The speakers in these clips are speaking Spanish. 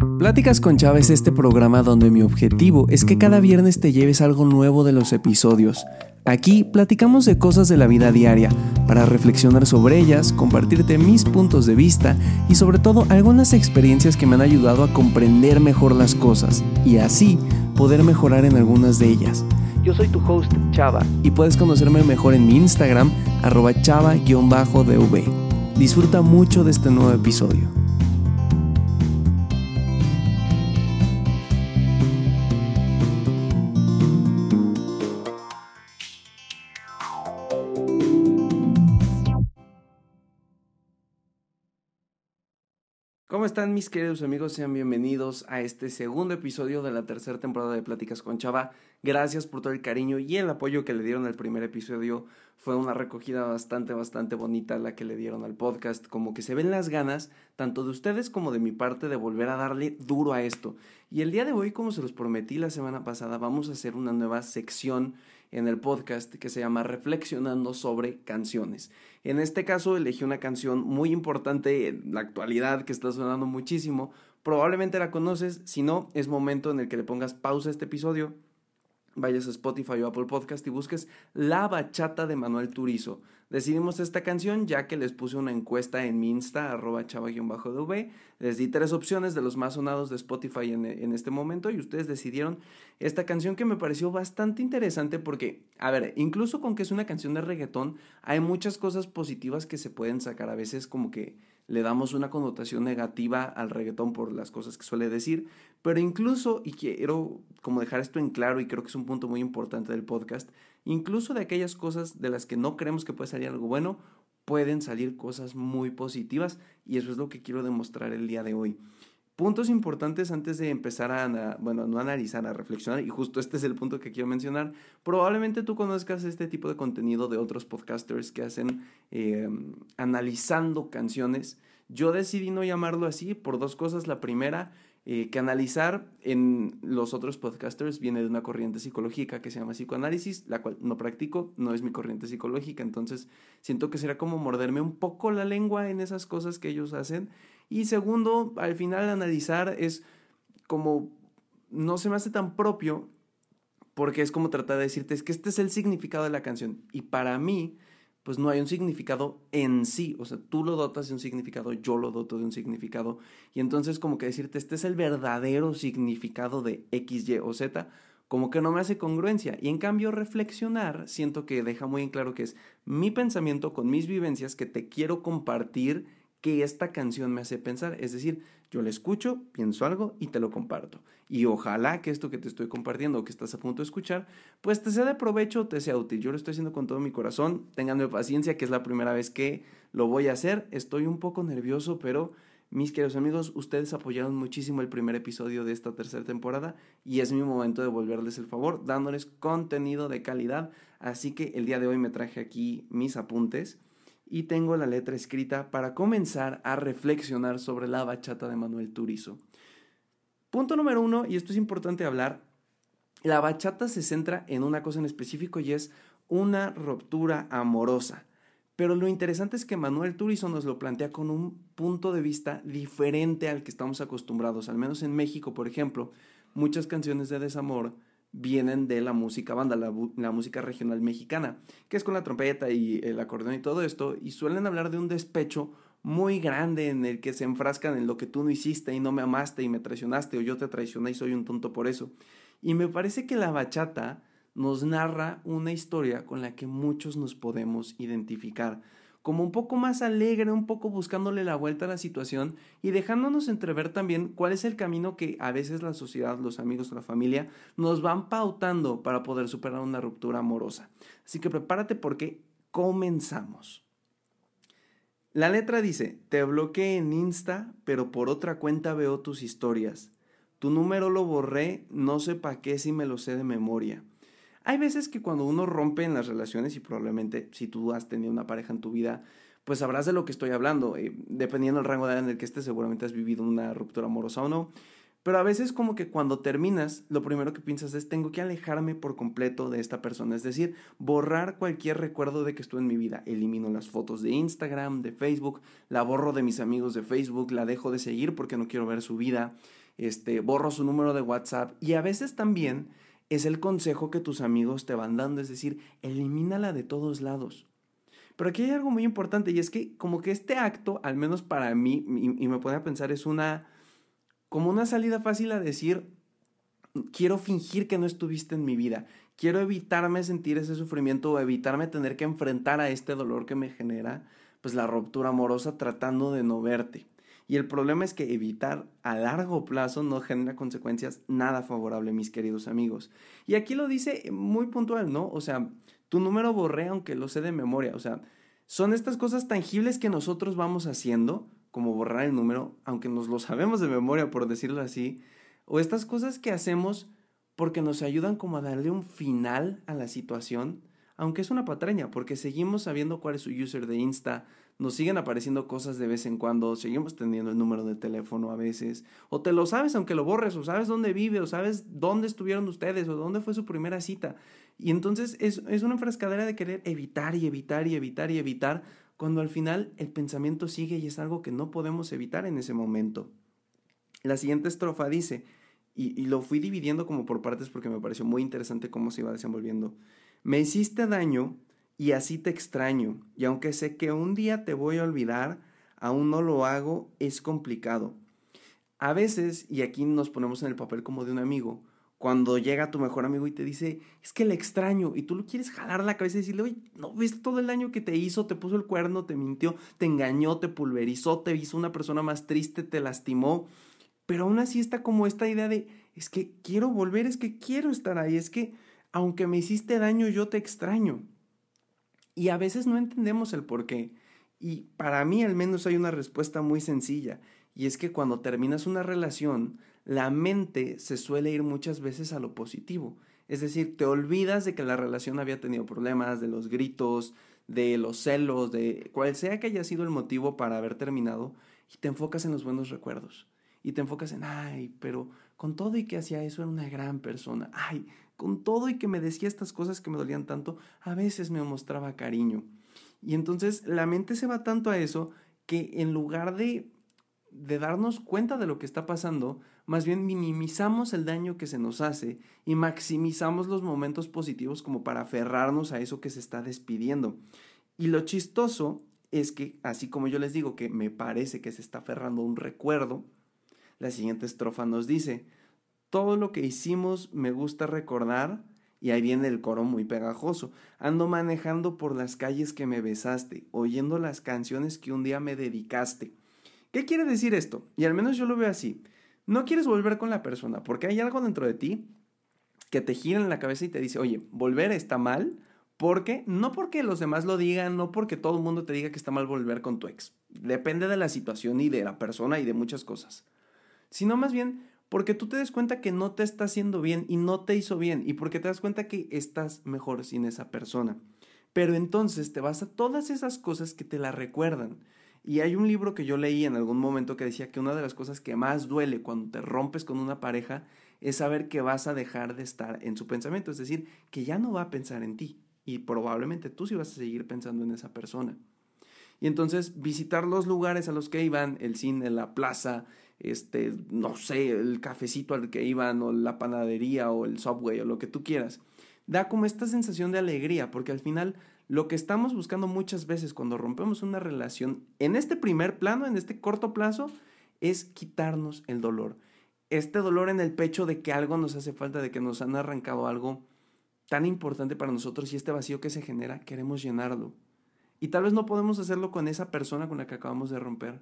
Pláticas con Chava es este programa donde mi objetivo es que cada viernes te lleves algo nuevo de los episodios. Aquí platicamos de cosas de la vida diaria, para reflexionar sobre ellas, compartirte mis puntos de vista y sobre todo algunas experiencias que me han ayudado a comprender mejor las cosas y así poder mejorar en algunas de ellas. Yo soy tu host Chava y puedes conocerme mejor en mi Instagram arroba chava-dv. Disfruta mucho de este nuevo episodio. ¿Cómo están mis queridos amigos? Sean bienvenidos a este segundo episodio de la tercera temporada de Pláticas con Chava. Gracias por todo el cariño y el apoyo que le dieron al primer episodio. Fue una recogida bastante, bastante bonita la que le dieron al podcast. Como que se ven las ganas, tanto de ustedes como de mi parte, de volver a darle duro a esto. Y el día de hoy, como se los prometí la semana pasada, vamos a hacer una nueva sección en el podcast que se llama Reflexionando sobre canciones. En este caso elegí una canción muy importante en la actualidad que está sonando muchísimo. Probablemente la conoces, si no, es momento en el que le pongas pausa a este episodio, vayas a Spotify o Apple Podcast y busques La Bachata de Manuel Turizo. Decidimos esta canción ya que les puse una encuesta en mi Insta, arroba chava-dv. Les di tres opciones de los más sonados de Spotify en, en, este momento y ustedes decidieron esta canción que me pareció bastante interesante porque, a ver, incluso con que es una canción de reggaetón, hay muchas cosas positivas que se pueden sacar. A veces como que le damos una connotación negativa al reggaetón por las cosas que suele decir, pero incluso, y quiero como dejar esto en claro y creo que es un punto muy importante del podcast, incluso de aquellas cosas de las que no creemos que puede salir algo bueno, pueden salir cosas muy positivas y eso es lo que quiero demostrar el día de hoy. Puntos importantes antes de empezar a, bueno, no analizar, a reflexionar, y justo este es el punto que quiero mencionar. Probablemente tú conozcas este tipo de contenido de otros podcasters que hacen eh, analizando canciones. Yo decidí no llamarlo así por dos cosas. La primera, eh, que analizar en los otros podcasters viene de una corriente psicológica que se llama psicoanálisis, la cual no practico, no es mi corriente psicológica, entonces siento que será como morderme un poco la lengua en esas cosas que ellos hacen y segundo, al final analizar es como no se me hace tan propio porque es como tratar de decirte es que este es el significado de la canción y para mí pues no hay un significado en sí, o sea, tú lo dotas de un significado, yo lo doto de un significado. Y entonces como que decirte este es el verdadero significado de X, Y o Z, como que no me hace congruencia. Y en cambio reflexionar siento que deja muy en claro que es mi pensamiento con mis vivencias que te quiero compartir que esta canción me hace pensar. Es decir, yo la escucho, pienso algo y te lo comparto. Y ojalá que esto que te estoy compartiendo o que estás a punto de escuchar, pues te sea de provecho, te sea útil. Yo lo estoy haciendo con todo mi corazón. Ténganme paciencia, que es la primera vez que lo voy a hacer. Estoy un poco nervioso, pero mis queridos amigos, ustedes apoyaron muchísimo el primer episodio de esta tercera temporada y es mi momento de volverles el favor, dándoles contenido de calidad. Así que el día de hoy me traje aquí mis apuntes y tengo la letra escrita para comenzar a reflexionar sobre la bachata de Manuel Turizo. Punto número uno, y esto es importante hablar, la bachata se centra en una cosa en específico y es una ruptura amorosa. Pero lo interesante es que Manuel Turizo nos lo plantea con un punto de vista diferente al que estamos acostumbrados. Al menos en México, por ejemplo, muchas canciones de desamor vienen de la música banda, la, música regional mexicana, que es con la trompeta y el acordeón y todo esto, y suelen hablar de un despecho muy grande en el que se enfrascan en lo que tú no hiciste y no me amaste y me traicionaste o yo te traicioné y soy un tonto por eso. Y me parece que la bachata nos narra una historia con la que muchos nos podemos identificar como un poco más alegre, un poco buscándole la vuelta a la situación y dejándonos entrever también cuál es el camino que a veces la sociedad, los amigos la familia nos van pautando para poder superar una ruptura amorosa. Así que prepárate porque comenzamos. La letra dice, te bloqueé en Insta, pero por otra cuenta veo tus historias. Tu número lo borré, no sé para qué si me lo sé de memoria. Hay veces que cuando uno rompe en las relaciones, y probablemente si tú has tenido una pareja en tu vida, pues sabrás de lo que estoy hablando. Eh, dependiendo del rango de edad en el que estés, seguramente has vivido una ruptura amorosa o no. Pero a veces como que cuando terminas, lo primero que piensas es tengo que alejarme por completo de esta persona, es decir, borrar cualquier recuerdo de que estuvo en mi vida. Elimino las fotos de Instagram, de Facebook, la borro de mis amigos de Facebook, la dejo de seguir porque no quiero ver su vida. este, borro su número de WhatsApp y a veces también es el consejo que tus amigos te van dando, es decir, elimínala de todos lados. Pero aquí hay algo muy importante y es que como que este acto, al menos para mí, y, me pone a pensar, es una, como una salida fácil a decir, quiero fingir que no estuviste en mi vida, quiero evitarme sentir ese sufrimiento o evitarme tener que enfrentar a este dolor que me genera, pues la ruptura amorosa tratando de no verte. Y el problema es que evitar a largo plazo no genera consecuencias nada favorables, mis queridos amigos. Y aquí lo dice muy puntual, ¿no? O sea, tu número borré aunque lo sé de memoria. O sea, son estas cosas tangibles que nosotros vamos haciendo, como borrar el número, aunque nos lo sabemos de memoria, por decirlo así, o estas cosas que hacemos porque nos ayudan como a darle un final a la situación, aunque es una patraña, porque seguimos sabiendo cuál es su user de Insta, nos siguen apareciendo cosas de vez en cuando, seguimos teniendo el número de teléfono a veces, o te lo sabes aunque lo borres, o sabes dónde vive, o sabes dónde estuvieron ustedes, o dónde fue su primera cita. Y entonces es, es una enfrascadera de querer evitar y evitar y evitar y evitar, cuando al final el pensamiento sigue y es algo que no podemos evitar en ese momento. La siguiente estrofa dice, y, y lo fui dividiendo como por partes porque me pareció muy interesante cómo se iba desenvolviendo, me hiciste daño y así te extraño, y aunque sé que un día te voy a olvidar, aún no lo hago, es complicado. A veces, y aquí nos ponemos en el papel como de un amigo, cuando llega tu mejor amigo y te dice, es que le extraño, y tú lo quieres jalar la cabeza y decirle, oye, ¿no ves todo el daño que te hizo? Te puso el cuerno, te mintió, te engañó, te pulverizó, te hizo una persona más triste, te lastimó, pero aún así está como esta idea de, es que quiero volver, es que quiero estar ahí, es que aunque me hiciste daño, yo te extraño. Y a veces no entendemos el por qué. Y para mí al menos hay una respuesta muy sencilla. Y es que cuando terminas una relación, la mente se suele ir muchas veces a lo positivo. Es decir, te olvidas de que la relación había tenido problemas, de los gritos, de los celos, de cual sea que haya sido el motivo para haber terminado, y te enfocas en los buenos recuerdos. Y te enfocas en, ay, pero con todo y que hacía eso era una gran persona. Ay, con todo y que me decía estas cosas que me dolían tanto, a veces me mostraba cariño. Y entonces la mente se va tanto a eso que en lugar de, de darnos cuenta de lo que está pasando, más bien minimizamos el daño que se nos hace y maximizamos los momentos positivos como para aferrarnos a eso que se está despidiendo. Y lo chistoso es que, así como yo les digo que me parece que se está aferrando a un recuerdo, la siguiente estrofa nos dice, todo lo que hicimos me gusta recordar y ahí viene el coro muy pegajoso. Ando manejando por las calles que me besaste, oyendo las canciones que un día me dedicaste. ¿Qué quiere decir esto? Y al menos yo lo veo así. No quieres volver con la persona porque hay algo dentro de ti que te gira en la cabeza y te dice, oye, volver está mal, porque no porque los demás lo digan, no porque todo el mundo te diga que está mal volver con tu ex. Depende de la situación y de la persona y de muchas cosas. Sino más bien porque tú te das cuenta que no te está haciendo bien y no te hizo bien y porque te das cuenta que estás mejor sin esa persona. Pero entonces te vas a todas esas cosas que te la recuerdan. Y hay un libro que yo leí en algún momento que decía que una de las cosas que más duele cuando te rompes con una pareja es saber que vas a dejar de estar en su pensamiento, es decir, que ya no va a pensar en ti y probablemente tú sí vas a seguir pensando en esa persona. Y entonces visitar los lugares a los que iban, el cine, la plaza, este, no sé, el cafecito al que iban, o la panadería, o el subway, o lo que tú quieras. Da como esta sensación de alegría, porque al final lo que estamos buscando muchas veces cuando rompemos una relación, en este primer plano, en este corto plazo, es quitarnos el dolor. Este dolor en el pecho de que algo nos hace falta, de que nos han arrancado algo tan importante para nosotros y este vacío que se genera, queremos llenarlo. Y tal vez no podemos hacerlo con esa persona con la que acabamos de romper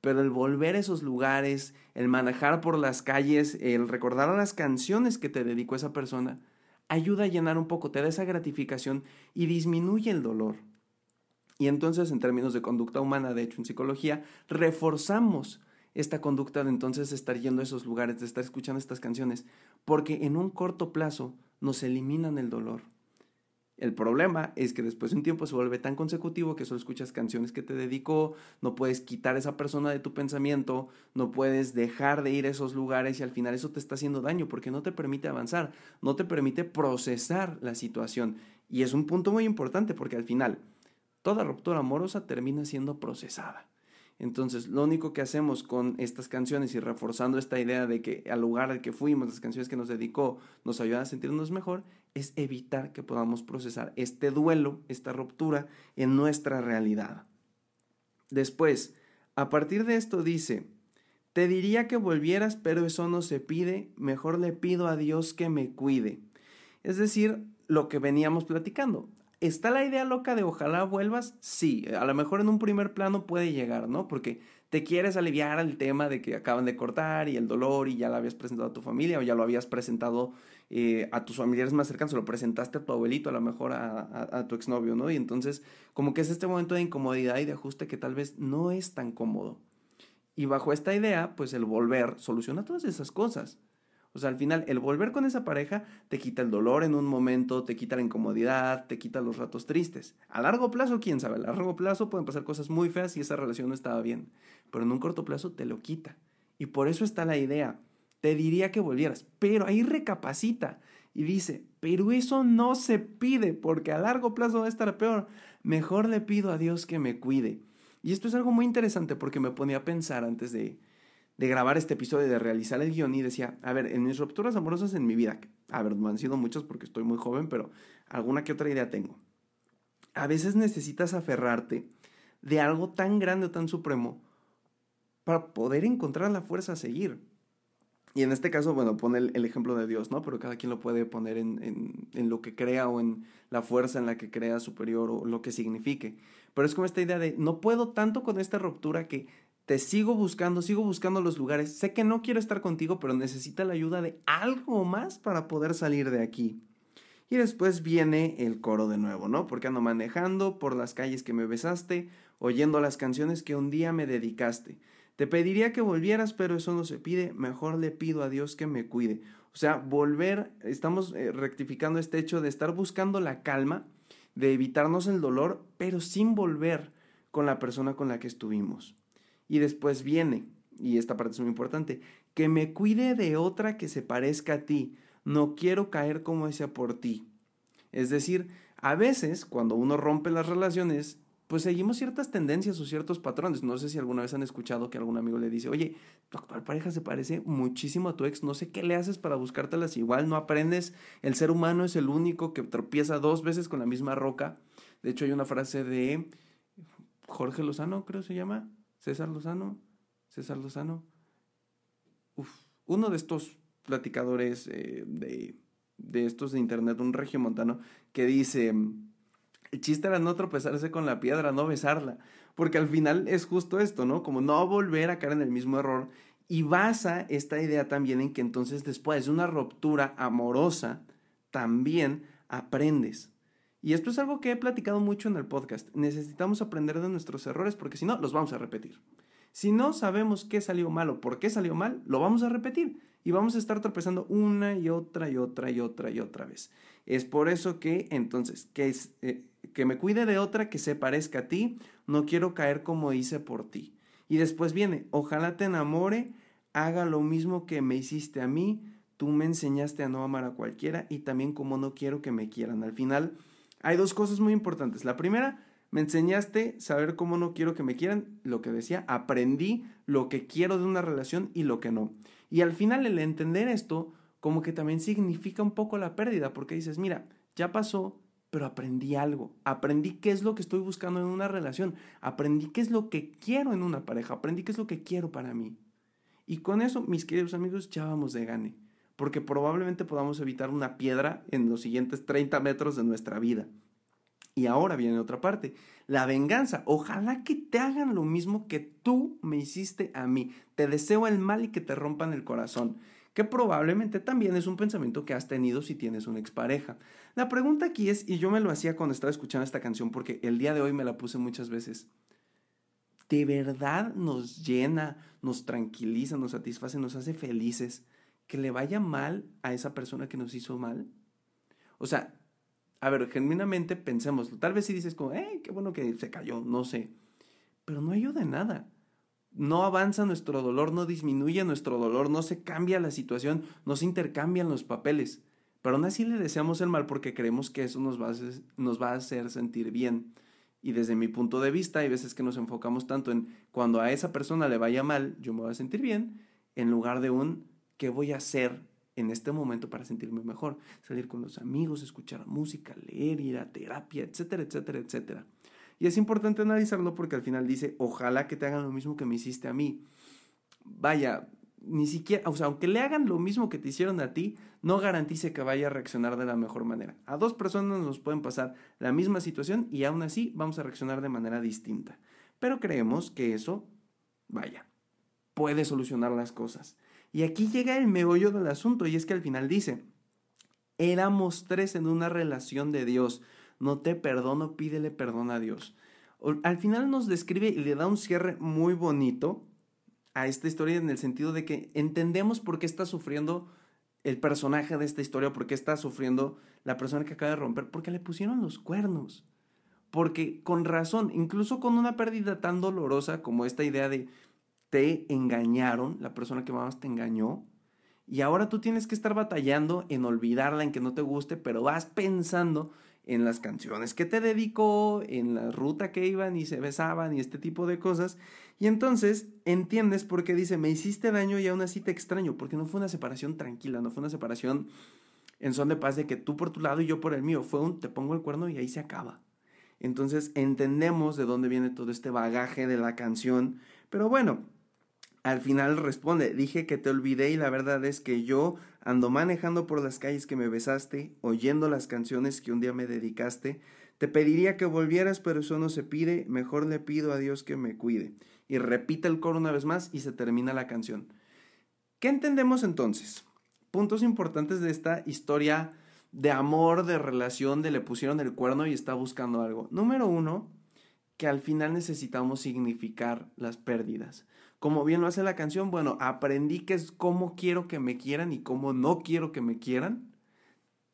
pero el volver a esos lugares, el manejar por las calles, el recordar las canciones que te dedicó esa persona, ayuda a llenar un poco, te da esa gratificación y disminuye el dolor. Y entonces, en términos de conducta humana, de hecho en psicología, reforzamos esta conducta de entonces estar yendo a esos lugares, de estar escuchando estas canciones, porque en un corto plazo nos eliminan el dolor. El problema es que después de un tiempo se vuelve tan consecutivo que solo escuchas canciones que te dedicó, no puedes quitar esa persona de tu pensamiento, no puedes dejar de ir a esos lugares y al final eso te está haciendo daño porque no te permite avanzar, no te permite procesar la situación. Y es un punto muy importante porque al final toda ruptura amorosa termina siendo procesada. Entonces, lo único que hacemos con estas canciones y reforzando esta idea de que al lugar al que fuimos, las canciones que nos dedicó, nos ayudan a sentirnos mejor, es evitar que podamos procesar este duelo, esta ruptura en nuestra realidad. Después, a partir de esto dice, te diría que volvieras, pero eso no se pide, mejor le pido a Dios que me cuide. Es decir, lo que veníamos platicando. ¿Está la idea loca de ojalá vuelvas? Sí, a lo mejor en un primer plano puede llegar, ¿no? Porque te quieres aliviar el tema de que acaban de cortar y el dolor y ya lo habías presentado a tu familia o ya lo habías presentado eh, a tus familiares más cercanos, lo presentaste a tu abuelito, a lo mejor a, a tu exnovio, ¿no? Y entonces como que es este momento de incomodidad y de ajuste que tal vez no es tan cómodo. Y bajo esta idea, pues el volver soluciona todas esas cosas. O sea, al final, el volver con esa pareja te quita el dolor en un momento, te quita la incomodidad, te quita los ratos tristes. A largo plazo, quién sabe, a largo plazo pueden pasar cosas muy feas y esa relación no estaba bien. Pero en un corto plazo te lo quita. Y por eso está la idea. Te diría que volvieras, pero ahí recapacita y dice, pero eso no se pide porque a largo plazo va a estar peor. Mejor le pido a Dios que me cuide. Y esto es algo muy interesante porque me ponía a pensar antes de, de grabar este episodio, de realizar el guion y decía, a ver, en mis rupturas amorosas en mi vida, a ver, no han sido muchas porque estoy muy joven, pero alguna que otra idea tengo. A veces necesitas aferrarte de algo tan grande o tan supremo para poder encontrar la fuerza a seguir. Y en este caso, bueno, pone el, ejemplo de Dios, ¿no? Pero cada quien lo puede poner en, en, en, lo que crea o en la fuerza en la que crea superior o lo que signifique. Pero es como esta idea de, no puedo tanto con esta ruptura que te sigo buscando, sigo buscando los lugares. Sé que no quiero estar contigo, pero necesita la ayuda de algo más para poder salir de aquí. Y después viene el coro de nuevo, ¿no? Porque ando manejando por las calles que me besaste, oyendo las canciones que un día me dedicaste. Te pediría que volvieras, pero eso no se pide. Mejor le pido a Dios que me cuide. O sea, volver, estamos eh, rectificando este hecho de estar buscando la calma, de evitarnos el dolor, pero sin volver con la persona con la que estuvimos. Y después viene, y esta parte es muy importante, que me cuide de otra que se parezca a ti. No quiero caer como ese por ti. Es decir, a veces cuando uno rompe las relaciones, pues seguimos ciertas tendencias o ciertos patrones. No sé si alguna vez han escuchado que algún amigo le dice, oye, tu actual pareja se parece muchísimo a tu ex, no sé qué le haces para buscártelas igual, no aprendes, el ser humano es el único que tropieza dos veces con la misma roca. De hecho hay una frase de Jorge Lozano, creo se llama, César Lozano, César Lozano, uno de estos platicadores eh, de, de estos de internet, un regio montano, que dice, el chiste era no tropezarse con la piedra, no besarla, porque al final es justo esto, ¿no? Como no volver a caer en el mismo error y basa esta idea también en que entonces después de una ruptura amorosa, también aprendes. Y esto es algo que he platicado mucho en el podcast. Necesitamos aprender de nuestros errores porque si no, los vamos a repetir. Si no sabemos qué salió mal o por qué salió mal, lo vamos a repetir y vamos a estar tropezando una y otra y otra y otra y otra vez. Es por eso que entonces, que, es, eh, que me cuide de otra que se parezca a ti, no quiero caer como hice por ti. Y después viene, ojalá te enamore, haga lo mismo que me hiciste a mí, tú me enseñaste a no amar a cualquiera y también como no quiero que me quieran. Al final, hay dos cosas muy importantes. La primera, me enseñaste saber cómo no quiero que me quieran, lo que decía, aprendí lo que quiero de una relación y lo que no. Y al final el entender esto como que también significa un poco la pérdida, porque dices, mira, ya pasó, pero aprendí algo, aprendí qué es lo que estoy buscando en una relación, aprendí qué es lo que quiero en una pareja, aprendí qué es lo que quiero para mí. Y con eso, mis queridos amigos, ya vamos de gane porque probablemente podamos evitar una piedra en los siguientes 30 metros de nuestra vida. Y ahora viene otra parte, la venganza. Ojalá que te hagan lo mismo que tú me hiciste a mí. Te deseo el mal y que te rompan el corazón. Que probablemente también es un pensamiento que has tenido si tienes una expareja. La pregunta aquí es, y yo me lo hacía cuando estaba escuchando esta canción porque el día de hoy me la puse muchas veces. ¿De verdad nos llena, nos tranquiliza, nos satisface, nos hace felices? Que le vaya mal a esa persona que nos hizo mal? O sea, a ver, genuinamente pensemos, tal vez si dices como, eh, qué bueno que se cayó, no sé, pero no ayuda en nada. No avanza nuestro dolor, no disminuye nuestro dolor, no se cambia la situación, no se intercambian los papeles. Pero aún así le deseamos el mal porque creemos que eso nos va a hacer, nos va a hacer sentir bien. Y desde mi punto de vista, hay veces que nos enfocamos tanto en cuando a esa persona le vaya mal, yo me voy a sentir bien, en lugar de un qué voy a hacer en este momento para sentirme mejor. Salir con los amigos, escuchar música, leer, ir a terapia, etcétera, etcétera, etcétera. Y es importante analizarlo porque al final dice, ojalá que te hagan lo mismo que me hiciste a mí. Vaya, ni siquiera, o sea, aunque le hagan lo mismo que te hicieron a ti, no garantice que vaya a reaccionar de la mejor manera. A dos personas nos pueden pasar la misma situación y aún así vamos a reaccionar de manera distinta. Pero creemos que eso, vaya, puede solucionar las cosas. Y aquí llega el meollo del asunto y es que al final dice, éramos tres en una relación de Dios, no te perdono, pídele perdón a Dios. Al final nos describe y le da un cierre muy bonito a esta historia en el sentido de que entendemos por qué está sufriendo el personaje de esta historia, por qué está sufriendo la persona que acaba de romper, porque le pusieron los cuernos. Porque con razón, incluso con una pérdida tan dolorosa como esta idea de te engañaron, la persona que más te engañó, y ahora tú tienes que estar batallando en olvidarla, en que no te guste, pero vas pensando en las canciones que te dedicó, en la ruta que iban y se besaban y este tipo de cosas. Y entonces entiendes por qué dice, me hiciste daño y aún así te extraño, porque no fue una separación tranquila, no fue una separación en son de paz de que tú por tu lado y yo por el mío, fue un te pongo el cuerno y ahí se acaba. Entonces entendemos de dónde viene todo este bagaje de la canción, pero bueno, al final responde, dije que te olvidé y la verdad es que yo ando manejando por las calles que me besaste, oyendo las canciones que un día me dedicaste. Te pediría que volvieras, pero eso no se pide, mejor le pido a Dios que me cuide. Y repite el coro una vez más y se termina la canción. ¿Qué entendemos entonces? Puntos importantes de esta historia de amor, de relación, de le pusieron el cuerno y está buscando algo. Número uno, que al final necesitamos significar las pérdidas. Como bien lo hace la canción, bueno, aprendí que es cómo quiero que me quieran y cómo no quiero que me quieran.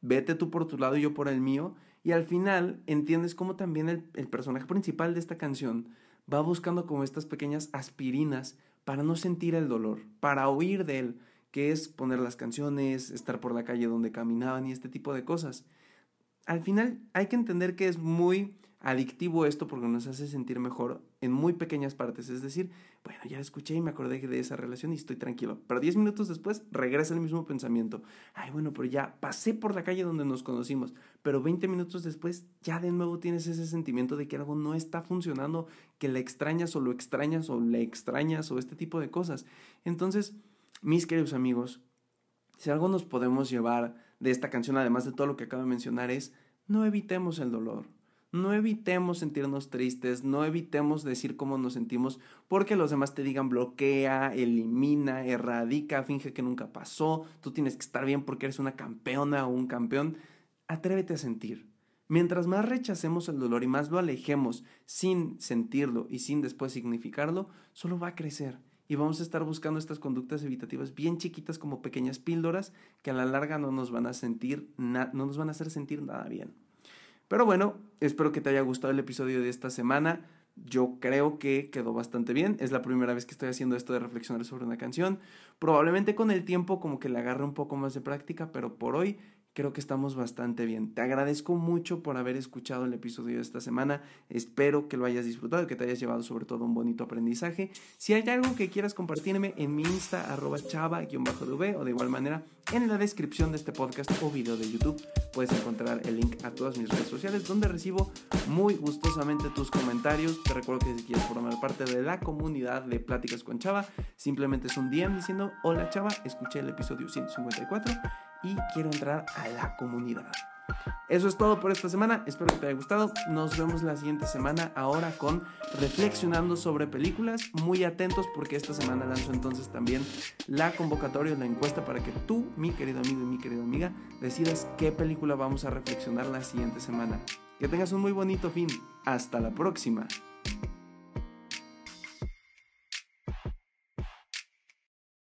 Vete tú por tu lado y yo por el mío. Y al final entiendes cómo también el, el personaje principal de esta canción va buscando como estas pequeñas aspirinas para no sentir el dolor, para huir de él, que es poner las canciones, estar por la calle donde caminaban y este tipo de cosas. Al final hay que entender que es muy adictivo esto porque nos hace sentir mejor en muy pequeñas partes. Es decir, bueno, ya escuché y me acordé de esa relación y estoy tranquilo. Pero 10 minutos después regresa el mismo pensamiento. Ay, bueno, pero ya pasé por la calle donde nos conocimos. Pero 20 minutos después ya de nuevo tienes ese sentimiento de que algo no está funcionando, que le extrañas o lo extrañas o le extrañas o este tipo de cosas. Entonces, mis queridos amigos, si algo nos podemos llevar de esta canción, además de todo lo que acabo de mencionar, es no evitemos el dolor no evitemos sentirnos tristes, no evitemos decir cómo nos sentimos porque los demás te digan bloquea, elimina, erradica, finge que nunca pasó, tú tienes que estar bien porque eres una campeona o un campeón. Atrévete a sentir. Mientras más rechacemos el dolor y más lo alejemos sin sentirlo y sin después significarlo, solo va a crecer y vamos a estar buscando estas conductas evitativas bien chiquitas como pequeñas píldoras que a la larga no nos van a sentir no nos van a hacer sentir nada bien. Pero bueno, espero que te haya gustado el episodio de esta semana. Yo creo que quedó bastante bien. Es la primera vez que estoy haciendo esto de reflexionar sobre una canción. Probablemente con el tiempo como que le agarre un poco más de práctica, pero por hoy creo que estamos bastante bien. Te agradezco mucho por haber escuchado el episodio de esta semana. Espero que lo hayas disfrutado y que te hayas llevado sobre todo un bonito aprendizaje. Si hay algo que quieras compartirme en mi Insta, arroba chava-dv o de igual manera en la descripción de este podcast o video de YouTube puedes encontrar el link a todas mis redes sociales donde recibo muy gustosamente tus comentarios. Te recuerdo que si quieres formar parte de la comunidad de Pláticas con Chava, simplemente es un DM diciendo hola Chava, escuché el episodio 154 y quiero entrar a la comunidad. Eso es todo por esta semana, espero que te haya gustado. Nos vemos la siguiente semana ahora con reflexionando sobre películas. Muy atentos porque esta semana lanzo entonces también la convocatoria, la encuesta para que tú, mi querido amigo y mi querida amiga, decidas qué película vamos a reflexionar la siguiente semana. Que tengas un muy bonito fin. Hasta la próxima.